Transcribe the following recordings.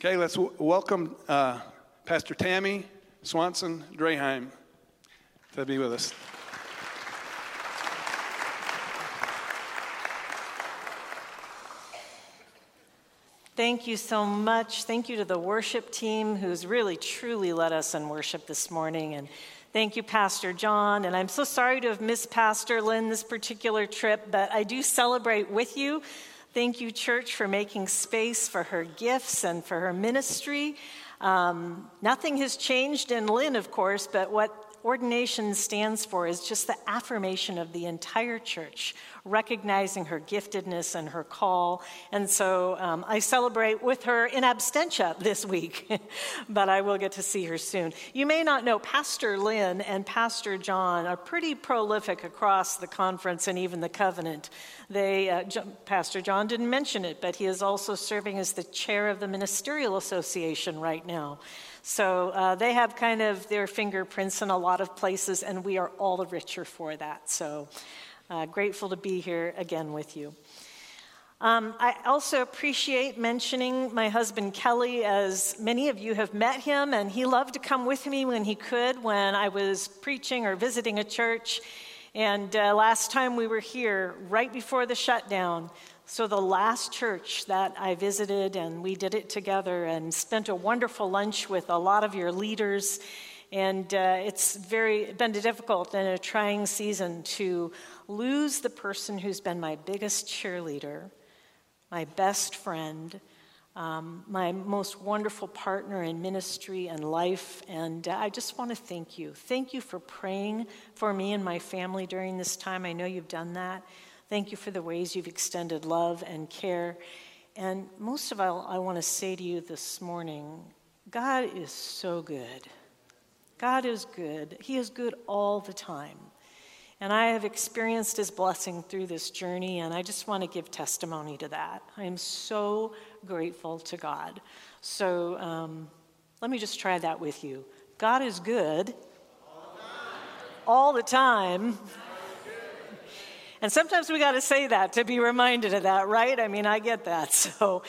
Okay, let's w- welcome uh, Pastor Tammy Swanson Draheim to be with us. Thank you so much. Thank you to the worship team who's really truly led us in worship this morning. And thank you, Pastor John. And I'm so sorry to have missed Pastor Lynn this particular trip, but I do celebrate with you. Thank you, church, for making space for her gifts and for her ministry. Um, nothing has changed in Lynn, of course, but what ordination stands for is just the affirmation of the entire church recognizing her giftedness and her call. And so um, I celebrate with her in absentia this week, but I will get to see her soon. You may not know Pastor Lynn and Pastor John are pretty prolific across the conference and even the covenant. They, uh, Pastor John didn't mention it, but he is also serving as the chair of the Ministerial Association right now. So uh, they have kind of their fingerprints in a lot of places, and we are all the richer for that. So uh, grateful to be here again with you. Um, I also appreciate mentioning my husband Kelly, as many of you have met him, and he loved to come with me when he could when I was preaching or visiting a church. And uh, last time we were here, right before the shutdown, so the last church that I visited, and we did it together and spent a wonderful lunch with a lot of your leaders. And uh, it's very been a difficult and a trying season to lose the person who's been my biggest cheerleader, my best friend, um, my most wonderful partner in ministry and life. And uh, I just want to thank you. Thank you for praying for me and my family during this time. I know you've done that. Thank you for the ways you've extended love and care. And most of all, I want to say to you this morning God is so good. God is good. He is good all the time. And I have experienced his blessing through this journey, and I just want to give testimony to that. I am so grateful to God. So um, let me just try that with you. God is good all the time. And sometimes we got to say that to be reminded of that, right? I mean, I get that. So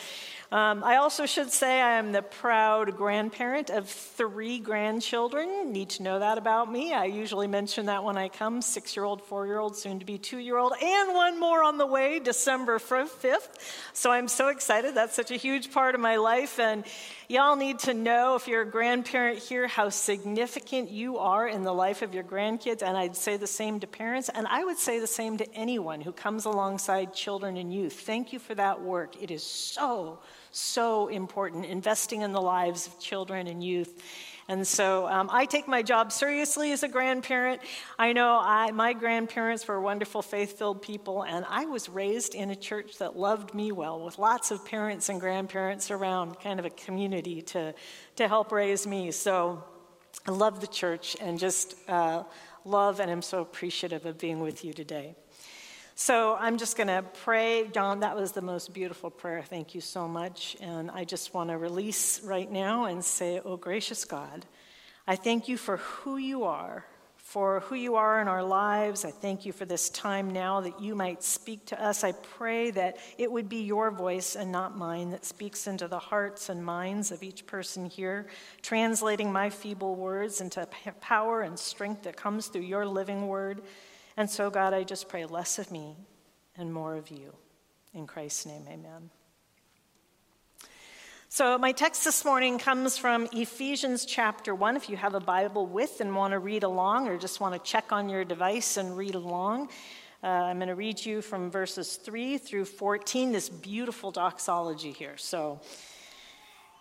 um, I also should say I am the proud grandparent of three grandchildren. Need to know that about me. I usually mention that when I come six year old, four year old, soon to be two year old, and one more on the way, December 5th. So I'm so excited. That's such a huge part of my life. And y'all need to know, if you're a grandparent here, how significant you are in the life of your grandkids. And I'd say the same to parents. And I would say the same to anyone who comes alongside children and youth. Thank you for that work. It is so so important, investing in the lives of children and youth. And so um, I take my job seriously as a grandparent. I know I, my grandparents were wonderful, faith filled people, and I was raised in a church that loved me well, with lots of parents and grandparents around, kind of a community to, to help raise me. So I love the church and just uh, love and am so appreciative of being with you today. So I'm just going to pray. John, that was the most beautiful prayer. Thank you so much. And I just want to release right now and say, Oh, gracious God, I thank you for who you are, for who you are in our lives. I thank you for this time now that you might speak to us. I pray that it would be your voice and not mine that speaks into the hearts and minds of each person here, translating my feeble words into power and strength that comes through your living word. And so, God, I just pray less of me and more of you. In Christ's name, amen. So, my text this morning comes from Ephesians chapter 1. If you have a Bible with and want to read along or just want to check on your device and read along, uh, I'm going to read you from verses 3 through 14, this beautiful doxology here. So,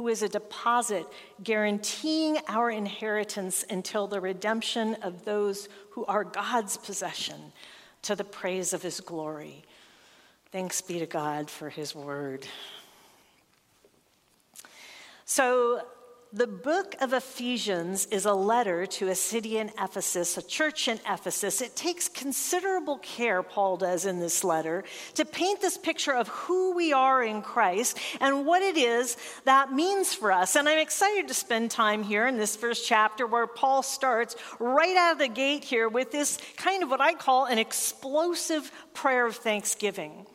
who is a deposit guaranteeing our inheritance until the redemption of those who are God's possession to the praise of his glory. Thanks be to God for his word. So, the book of Ephesians is a letter to a city in Ephesus, a church in Ephesus. It takes considerable care, Paul does in this letter, to paint this picture of who we are in Christ and what it is that means for us. And I'm excited to spend time here in this first chapter where Paul starts right out of the gate here with this kind of what I call an explosive prayer of thanksgiving.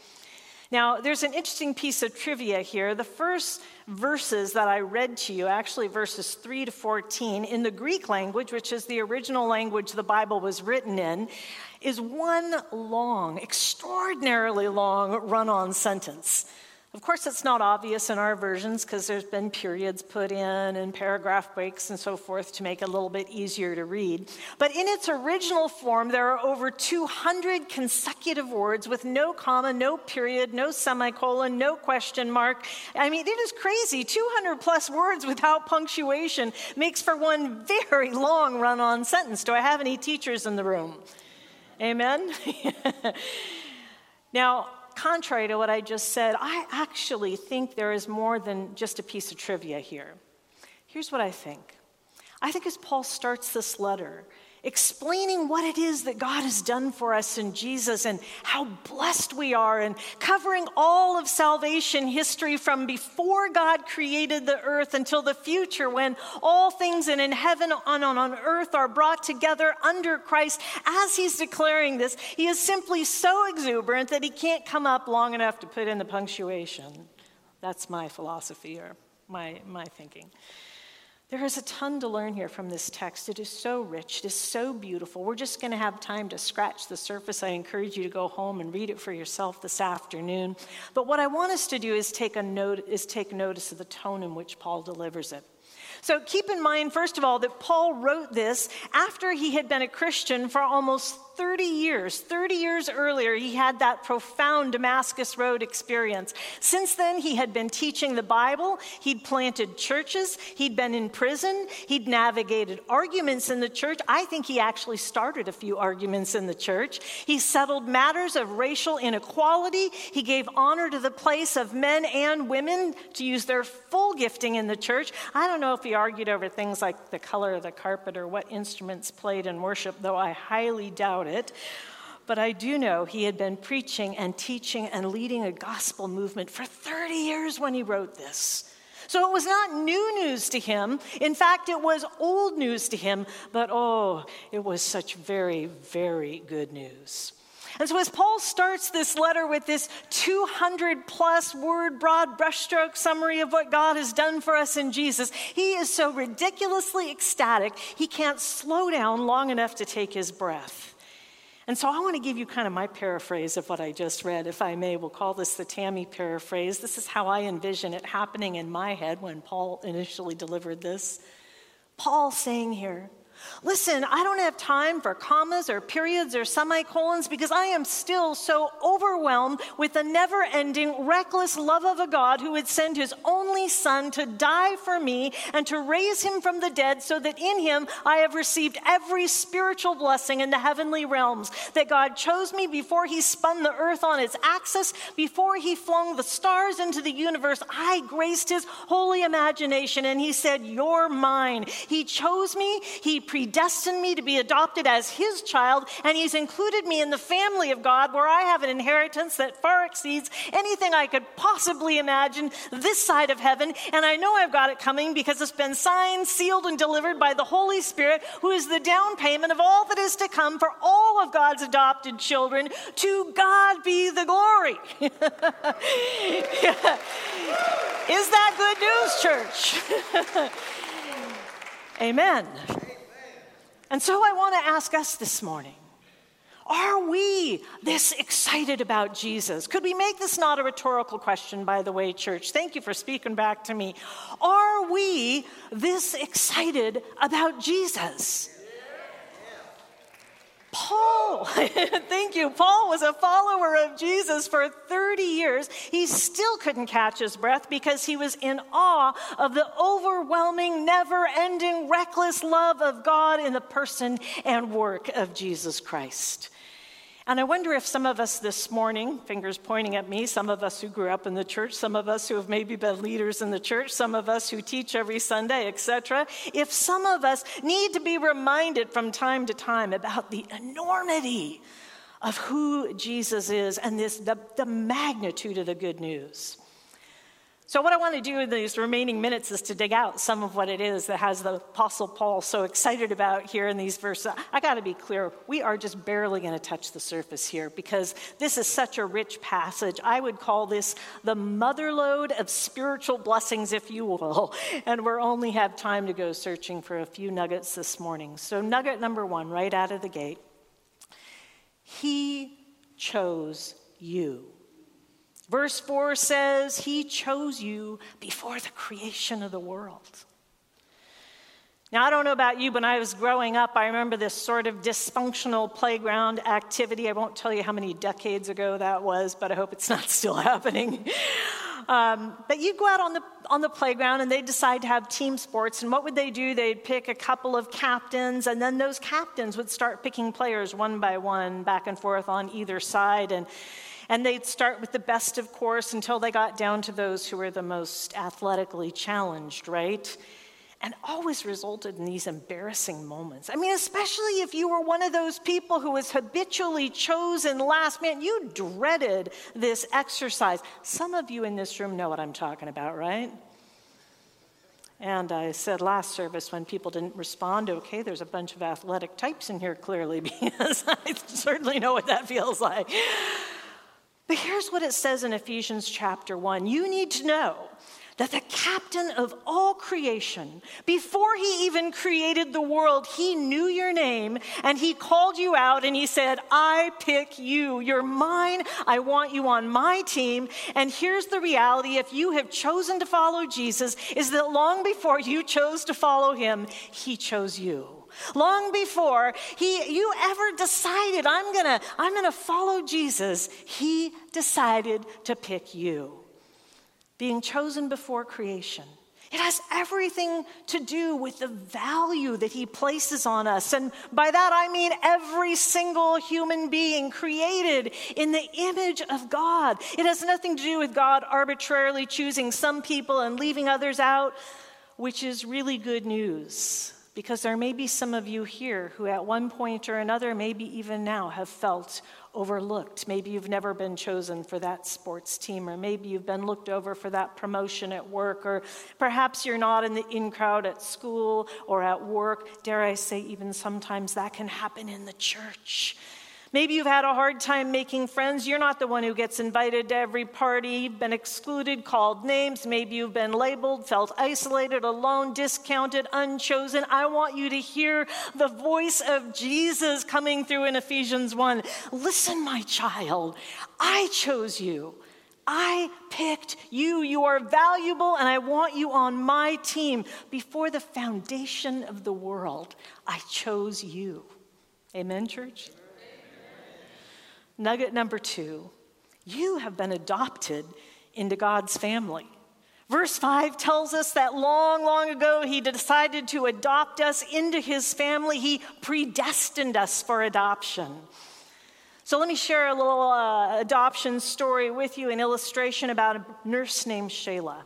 Now, there's an interesting piece of trivia here. The first verses that I read to you, actually verses 3 to 14, in the Greek language, which is the original language the Bible was written in, is one long, extraordinarily long run on sentence. Of course, it's not obvious in our versions because there's been periods put in and paragraph breaks and so forth to make it a little bit easier to read. But in its original form, there are over 200 consecutive words with no comma, no period, no semicolon, no question mark. I mean, it is crazy. 200 plus words without punctuation makes for one very long run on sentence. Do I have any teachers in the room? Amen? now, contrary to what I just said, I actually think there is more than just a piece of trivia here. Here's what I think I think as Paul starts this letter, explaining what it is that God has done for us in Jesus and how blessed we are, and covering all of salvation history from before God created the earth until the future when all things in heaven and on earth are brought together under Christ. As he's declaring this, he is simply so exuberant that he can't come up long enough to put in the punctuation. That's my philosophy or my, my thinking. There is a ton to learn here from this text. It is so rich, it is so beautiful. We're just going to have time to scratch the surface. I encourage you to go home and read it for yourself this afternoon. But what I want us to do is take a note is take notice of the tone in which Paul delivers it. So keep in mind, first of all, that Paul wrote this after he had been a Christian for almost 30 years. 30 years earlier, he had that profound Damascus Road experience. Since then, he had been teaching the Bible, he'd planted churches, he'd been in prison, he'd navigated arguments in the church. I think he actually started a few arguments in the church. He settled matters of racial inequality, he gave honor to the place of men and women to use their full gifting in the church. I don't know if he argued over things like the color of the carpet or what instruments played in worship, though I highly doubt about it. But I do know he had been preaching and teaching and leading a gospel movement for 30 years when he wrote this. So it was not new news to him. In fact, it was old news to him, but oh, it was such very, very good news. And so, as Paul starts this letter with this 200 plus word, broad brushstroke summary of what God has done for us in Jesus, he is so ridiculously ecstatic, he can't slow down long enough to take his breath. And so I want to give you kind of my paraphrase of what I just read, if I may. We'll call this the Tammy paraphrase. This is how I envision it happening in my head when Paul initially delivered this. Paul saying here, Listen, I don't have time for commas or periods or semicolons because I am still so overwhelmed with the never ending, reckless love of a God who would send his only Son to die for me and to raise him from the dead so that in him I have received every spiritual blessing in the heavenly realms. That God chose me before he spun the earth on its axis, before he flung the stars into the universe. I graced his holy imagination and he said, You're mine. He chose me, he predestined me to be adopted as His child, and He's included me in the family of God where I have an inheritance that far exceeds anything I could possibly imagine this side of heaven. And I know I've got it coming because it's been signed, sealed, and delivered by the Holy Spirit, who is the down payment of all that is to come for all of God's adopted children. To God be the glory. Is that good news, church? Amen. And so I want to ask us this morning are we this excited about Jesus? Could we make this not a rhetorical question, by the way, church? Thank you for speaking back to me. Are we this excited about Jesus? Paul, thank you. Paul was a follower of Jesus for 30 years. He still couldn't catch his breath because he was in awe of the overwhelming, never ending, reckless love of God in the person and work of Jesus Christ. And I wonder if some of us this morning, fingers pointing at me, some of us who grew up in the church, some of us who have maybe been leaders in the church, some of us who teach every Sunday, etc., if some of us need to be reminded from time to time about the enormity of who Jesus is and this, the, the magnitude of the good news. So, what I want to do in these remaining minutes is to dig out some of what it is that has the Apostle Paul so excited about here in these verses. I got to be clear, we are just barely going to touch the surface here because this is such a rich passage. I would call this the motherlode of spiritual blessings, if you will. And we only have time to go searching for a few nuggets this morning. So, nugget number one, right out of the gate He chose you. Verse 4 says, He chose you before the creation of the world. Now, I don't know about you, but when I was growing up, I remember this sort of dysfunctional playground activity. I won't tell you how many decades ago that was, but I hope it's not still happening. Um, but you'd go out on the, on the playground and they'd decide to have team sports. And what would they do? They'd pick a couple of captains, and then those captains would start picking players one by one, back and forth on either side. And and they'd start with the best, of course, until they got down to those who were the most athletically challenged, right? And always resulted in these embarrassing moments. I mean, especially if you were one of those people who was habitually chosen last man, you dreaded this exercise. Some of you in this room know what I'm talking about, right? And I said last service when people didn't respond, okay, there's a bunch of athletic types in here clearly, because I certainly know what that feels like. But here's what it says in Ephesians chapter 1 you need to know that the captain of all creation, before he even created the world, he knew your name and he called you out and he said, I pick you. You're mine. I want you on my team. And here's the reality if you have chosen to follow Jesus, is that long before you chose to follow him, he chose you. Long before he, you ever decided, I'm gonna, I'm gonna follow Jesus, he decided to pick you. Being chosen before creation. It has everything to do with the value that he places on us. And by that I mean every single human being created in the image of God. It has nothing to do with God arbitrarily choosing some people and leaving others out, which is really good news because there may be some of you here who, at one point or another, maybe even now, have felt overlooked. Maybe you've never been chosen for that sports team, or maybe you've been looked over for that promotion at work, or perhaps you're not in the in crowd at school or at work. Dare I say, even sometimes that can happen in the church. Maybe you've had a hard time making friends. You're not the one who gets invited to every party, been excluded, called names. Maybe you've been labeled, felt isolated, alone, discounted, unchosen. I want you to hear the voice of Jesus coming through in Ephesians 1. Listen, my child, I chose you. I picked you. You are valuable, and I want you on my team. Before the foundation of the world, I chose you. Amen, church? Nugget number two you have been adopted into God's family. Verse 5 tells us that long, long ago, He decided to adopt us into His family. He predestined us for adoption. So, let me share a little uh, adoption story with you, an illustration about a nurse named Shayla.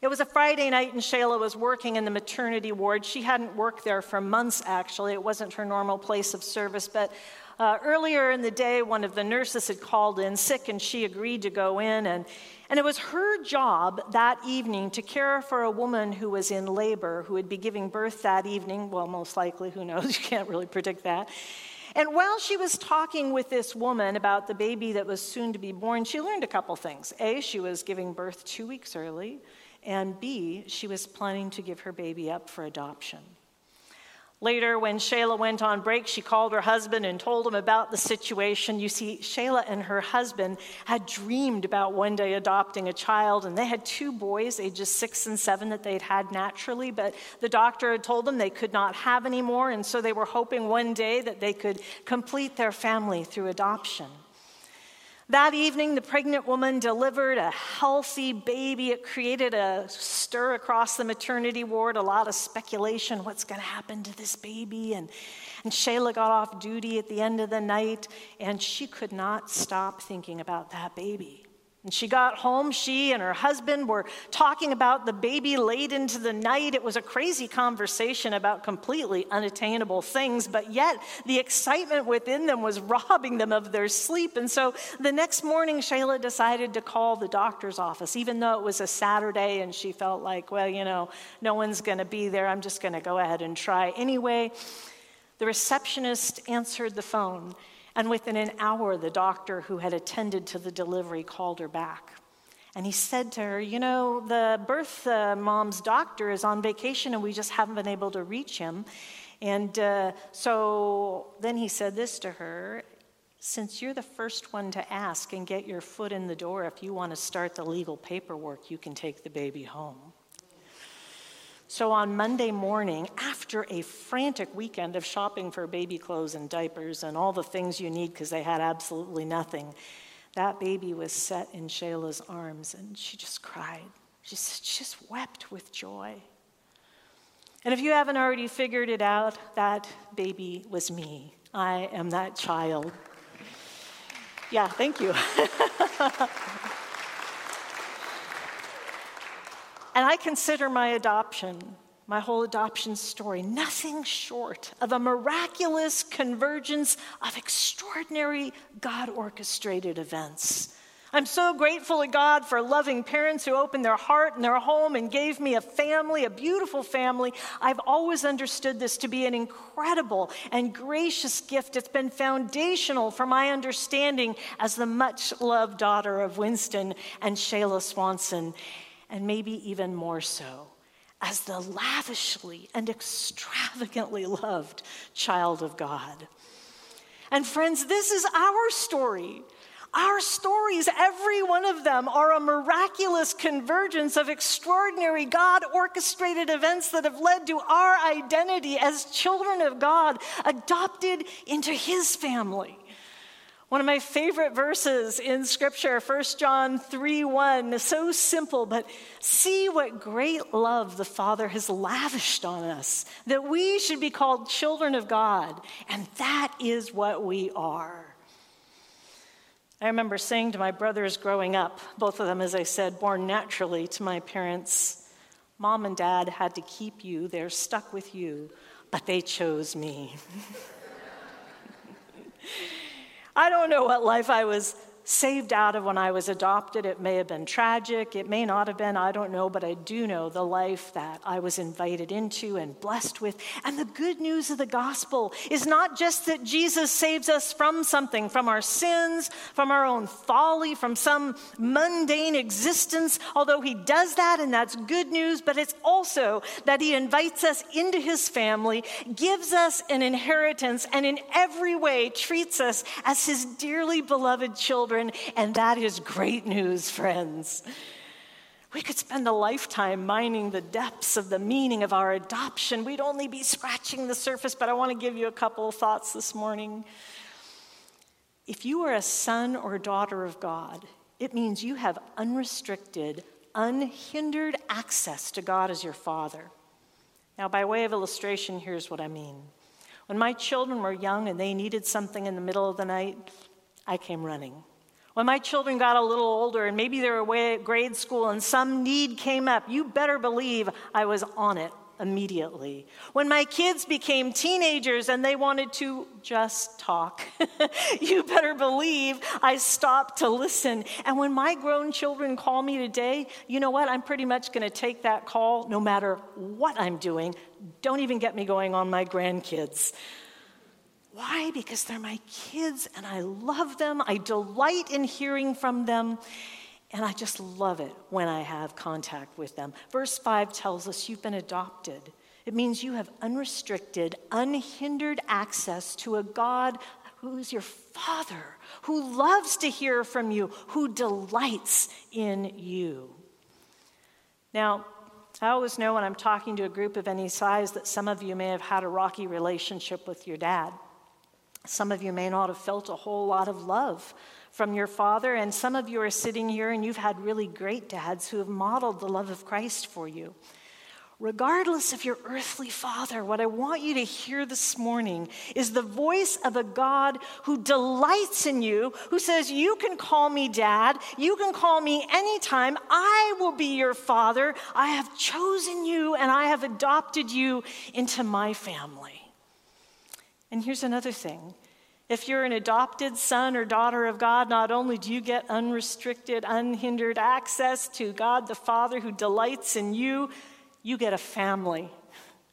It was a Friday night, and Shayla was working in the maternity ward. She hadn't worked there for months, actually. It wasn't her normal place of service. But uh, earlier in the day, one of the nurses had called in sick, and she agreed to go in. And, and it was her job that evening to care for a woman who was in labor, who would be giving birth that evening. Well, most likely, who knows? You can't really predict that. And while she was talking with this woman about the baby that was soon to be born, she learned a couple things. A, she was giving birth two weeks early and B, she was planning to give her baby up for adoption. Later, when Shayla went on break, she called her husband and told him about the situation. You see, Shayla and her husband had dreamed about one day adopting a child, and they had two boys, ages six and seven, that they'd had naturally, but the doctor had told them they could not have any more, and so they were hoping one day that they could complete their family through adoption. That evening, the pregnant woman delivered a healthy baby. It created a stir across the maternity ward, a lot of speculation what's going to happen to this baby. And, and Shayla got off duty at the end of the night, and she could not stop thinking about that baby. And she got home, she and her husband were talking about the baby late into the night. It was a crazy conversation about completely unattainable things, but yet the excitement within them was robbing them of their sleep. And so the next morning, Shayla decided to call the doctor's office, even though it was a Saturday and she felt like, well, you know, no one's going to be there. I'm just going to go ahead and try anyway. The receptionist answered the phone and within an hour, the doctor who had attended to the delivery called her back. And he said to her, You know, the birth uh, mom's doctor is on vacation and we just haven't been able to reach him. And uh, so then he said this to her Since you're the first one to ask and get your foot in the door, if you want to start the legal paperwork, you can take the baby home. So on Monday morning, after a frantic weekend of shopping for baby clothes and diapers and all the things you need because they had absolutely nothing, that baby was set in Shayla's arms and she just cried. She just wept with joy. And if you haven't already figured it out, that baby was me. I am that child. Yeah, thank you. And I consider my adoption, my whole adoption story, nothing short of a miraculous convergence of extraordinary God orchestrated events. I'm so grateful to God for loving parents who opened their heart and their home and gave me a family, a beautiful family. I've always understood this to be an incredible and gracious gift. It's been foundational for my understanding as the much loved daughter of Winston and Shayla Swanson and maybe even more so, as the lavishly and extravagantly loved child of God. And friends, this is our story. Our stories, every one of them, are a miraculous convergence of extraordinary God orchestrated events that have led to our identity as children of God, adopted into His family. One of my favorite verses in Scripture, 1 John 3 1, is so simple, but see what great love the Father has lavished on us, that we should be called children of God, and that is what we are. I remember saying to my brothers growing up, both of them, as I said, born naturally to my parents, Mom and Dad had to keep you, they're stuck with you, but they chose me. I don't know what life I was saved out of when I was adopted. It may have been tragic, it may not have been, I don't know, but I do know the life that I was invited into and blessed with. And the good news of the gospel is not just that Jesus saves us from something, from our sins, from our own folly, from some mundane existence, although he does that and that's good news, but it's also that he invites us into his family, gives us an inheritance, and in every way treats us as his dearly beloved children children, and that is great news, friends. We could spend a lifetime mining the depths of the meaning of our adoption. We'd only be scratching the surface, but I want to give you a couple of thoughts this morning. If you are a son or daughter of God, it means you have unrestricted, unhindered access to God as your father. Now, by way of illustration, here's what I mean. When my children were young and they needed something in the middle of the night, I came running. When my children got a little older and maybe they were away at grade school and some need came up, you better believe I was on it immediately. When my kids became teenagers and they wanted to just talk, you better believe I stopped to listen. And when my grown children call me today, you know what? I'm pretty much going to take that call no matter what I'm doing. Don't even get me going on my grandkids. Why? Because they're my kids and I love them. I delight in hearing from them. And I just love it when I have contact with them. Verse 5 tells us you've been adopted. It means you have unrestricted, unhindered access to a God who's your father, who loves to hear from you, who delights in you. Now, I always know when I'm talking to a group of any size that some of you may have had a rocky relationship with your dad. Some of you may not have felt a whole lot of love from your father, and some of you are sitting here and you've had really great dads who have modeled the love of Christ for you. Regardless of your earthly father, what I want you to hear this morning is the voice of a God who delights in you, who says, You can call me dad, you can call me anytime, I will be your father. I have chosen you and I have adopted you into my family. And here's another thing if you're an adopted son or daughter of God, not only do you get unrestricted, unhindered access to God the Father who delights in you, you get a family.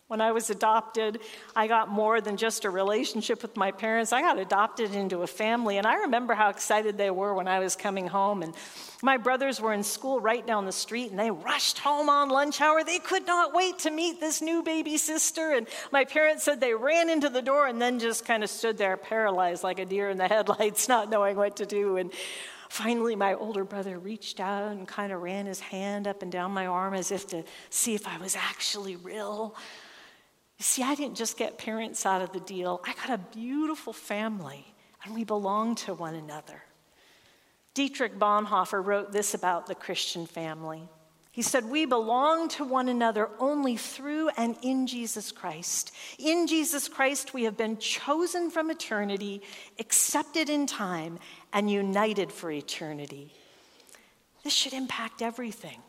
When I was adopted, I got more than just a relationship with my parents. I got adopted into a family, and I remember how excited they were when I was coming home. And my brothers were in school right down the street, and they rushed home on lunch hour. They could not wait to meet this new baby sister. And my parents said they ran into the door and then just kind of stood there paralyzed like a deer in the headlights, not knowing what to do. And finally, my older brother reached out and kind of ran his hand up and down my arm as if to see if I was actually real. You see, I didn't just get parents out of the deal, I got a beautiful family, and we belong to one another. Dietrich Bonhoeffer wrote this about the Christian family. He said, We belong to one another only through and in Jesus Christ. In Jesus Christ, we have been chosen from eternity, accepted in time, and united for eternity. This should impact everything.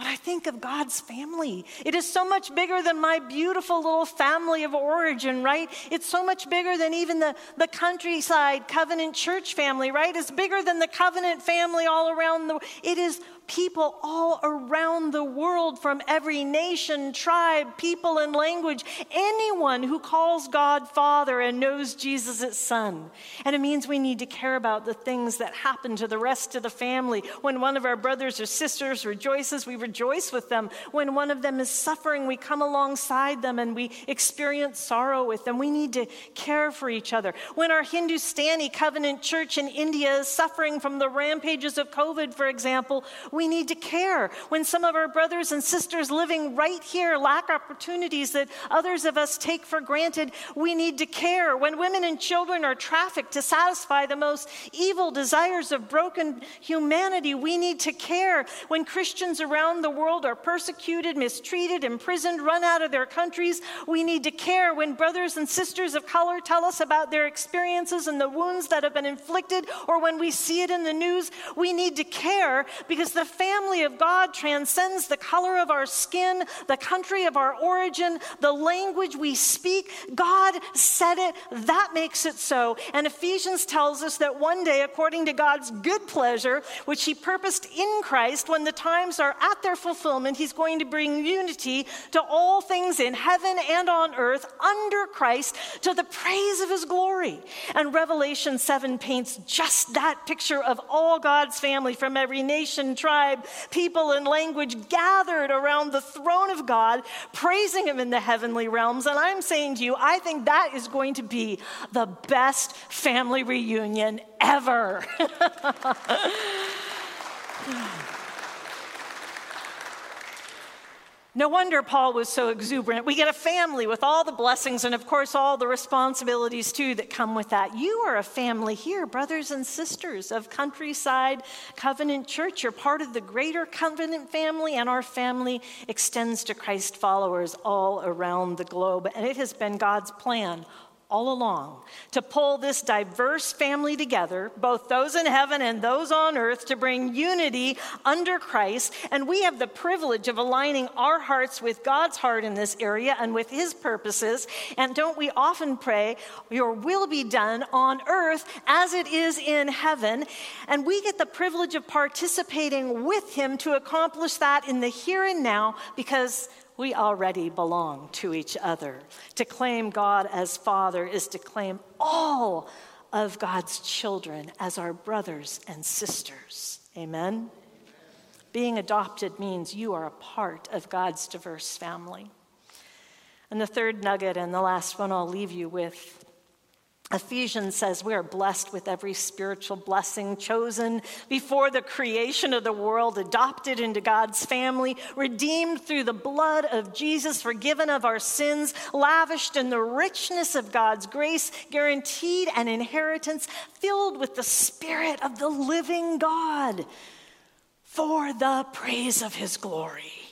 When I think of God's family, it is so much bigger than my beautiful little family of origin, right? It's so much bigger than even the, the countryside covenant church family, right? It's bigger than the covenant family all around the It is people all around the world from every nation, tribe, people, and language. Anyone who calls God Father and knows Jesus as Son. And it means we need to care about the things that happen to the rest of the family. When one of our brothers or sisters rejoices, we rejoice with them. When one of them is suffering, we come alongside them and we experience sorrow with them. We need to care for each other. When our Hindustani covenant church in India is suffering from the rampages of COVID, for example, we need to care. When some of our brothers and sisters living right here lack opportunities that others of us take for granted, we need to care. When women and children are trafficked to satisfy the most evil desires of broken humanity, we need to care. When Christians around the world are persecuted, mistreated, imprisoned, run out of their countries, we need to care. When brothers and sisters of color tell us about their experiences and the wounds that have been inflicted, or when we see it in the news, we need to care because the family of God transcends the color of our skin, the country of our origin, the language we speak. God said it, that makes it so. And Ephesians tells us that one day, according to God's good pleasure, which He purposed in Christ, when the times are at their fulfillment, He's going to bring unity to all things in heaven and on earth under Christ to the praise of His glory. And Revelation 7 paints just that picture of all God's family from every nation, tribe, tribe, people, and language gathered around the throne of God, praising Him in the heavenly realms. And I'm saying to you, I think that is going to be the best family reunion ever. No wonder Paul was so exuberant. We get a family with all the blessings and, of course, all the responsibilities too that come with that. You are a family here, brothers and sisters of Countryside Covenant Church. You're part of the greater covenant family, and our family extends to Christ followers all around the globe. And it has been God's plan all along to pull this diverse family together, both those in heaven and those on earth, to bring unity under Christ. And we have the privilege of aligning our hearts with God's heart in this area and with His purposes. And don't we often pray, Your will be done on earth as it is in heaven? And we get the privilege of participating with Him to accomplish that in the here and now because we already belong to each other. To claim God as Father is to claim all of God's children as our brothers and sisters. Amen? Being adopted means you are a part of God's diverse family. And the third nugget, and the last one I'll leave you with Ephesians says we are blessed with every spiritual blessing, chosen before the creation of the world, adopted into God's family, redeemed through the blood of Jesus, forgiven of our sins, lavished in the richness of God's grace, guaranteed an inheritance filled with the Spirit of the living God for the praise of his glory.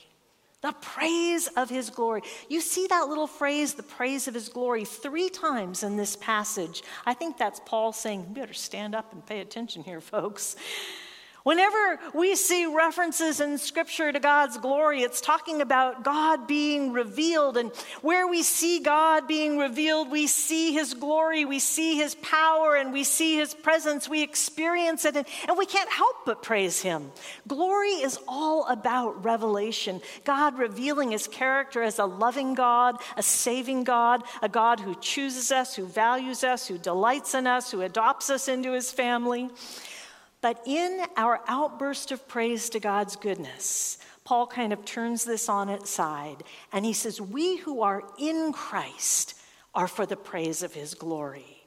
The praise of his glory. You see that little phrase, the praise of his glory, three times in this passage. I think that's Paul saying, You better stand up and pay attention here, folks. Whenever we see references in Scripture to God's glory, it's talking about God being revealed. And where we see God being revealed, we see His glory, we see His power, and we see His presence. We experience it, and, and we can't help but praise Him. Glory is all about revelation God revealing His character as a loving God, a saving God, a God who chooses us, who values us, who delights in us, who adopts us into His family. But in our outburst of praise to God's goodness, Paul kind of turns this on its side and he says, We who are in Christ are for the praise of his glory.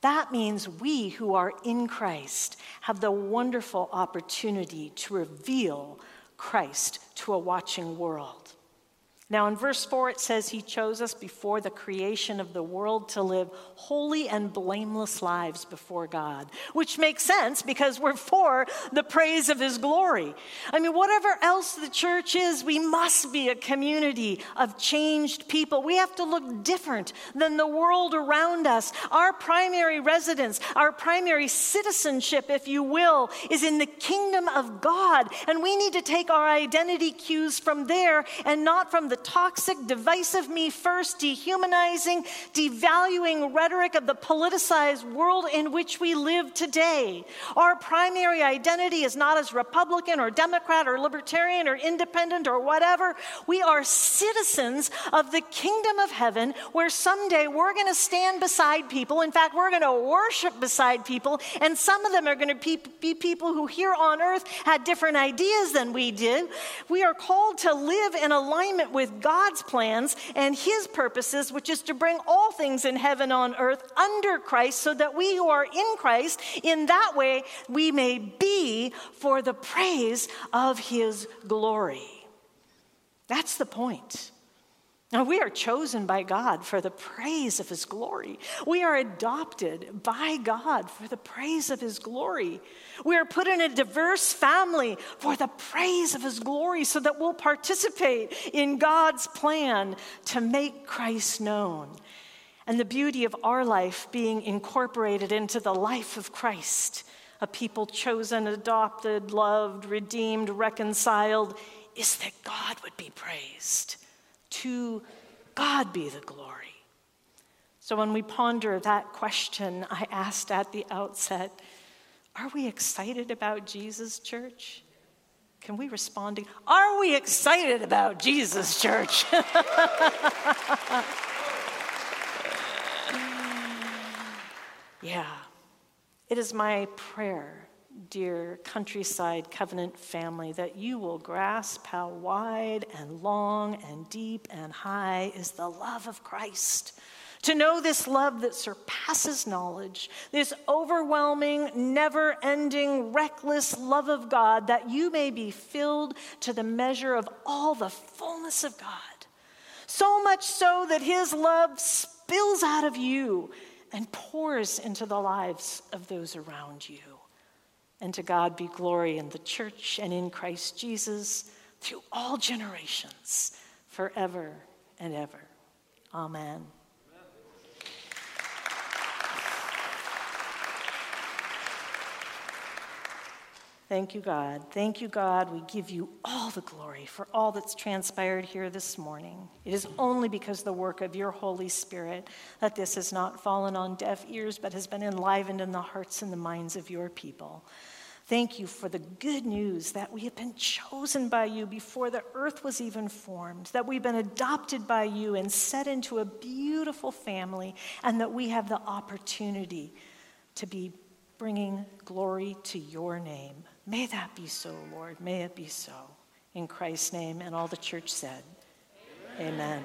That means we who are in Christ have the wonderful opportunity to reveal Christ to a watching world. Now, in verse 4, it says, He chose us before the creation of the world to live holy and blameless lives before God, which makes sense because we're for the praise of His glory. I mean, whatever else the church is, we must be a community of changed people. We have to look different than the world around us. Our primary residence, our primary citizenship, if you will, is in the kingdom of God. And we need to take our identity cues from there and not from the the toxic, divisive, me first, dehumanizing, devaluing rhetoric of the politicized world in which we live today. Our primary identity is not as Republican or Democrat or Libertarian or Independent or whatever. We are citizens of the kingdom of heaven where someday we're going to stand beside people. In fact, we're going to worship beside people, and some of them are going to be people who here on earth had different ideas than we did. We are called to live in alignment with with God's plans and His purposes, which is to bring all things in heaven on earth under Christ, so that we who are in Christ, in that way, we may be for the praise of His glory. That's the point. Now, we are chosen by God for the praise of His glory. We are adopted by God for the praise of His glory. We are put in a diverse family for the praise of His glory so that we'll participate in God's plan to make Christ known. And the beauty of our life being incorporated into the life of Christ, a people chosen, adopted, loved, redeemed, reconciled, is that God would be praised. To God be the glory. So when we ponder that question I asked at the outset, are we excited about Jesus, church? Can we respond to, are we excited about Jesus, church? yeah. It is my prayer dear countryside covenant family, that you will grasp how wide and long and deep and high is the love of Christ. To know this love that surpasses knowledge, this overwhelming, never ending, reckless love of God, that you may be filled to the measure of all the fullness of God. So much so that his love spills out of you and pours into the lives of those around you. And to God be glory in the church and in Christ Jesus through all generations, forever and ever. Amen. Thank you, God. Thank you, God. We give you all the glory for all that's transpired here this morning. It is only because the work of your Holy Spirit that this has not fallen on deaf ears, but has been enlivened in the hearts and the minds of your people. Thank you for the good news that we have been chosen by you before the earth was even formed, that we've been adopted by you and set into a beautiful family, and that we have the opportunity to be bringing glory to your name. May that be so, Lord. May it be so. In Christ's name, and all the church said, Amen. Amen.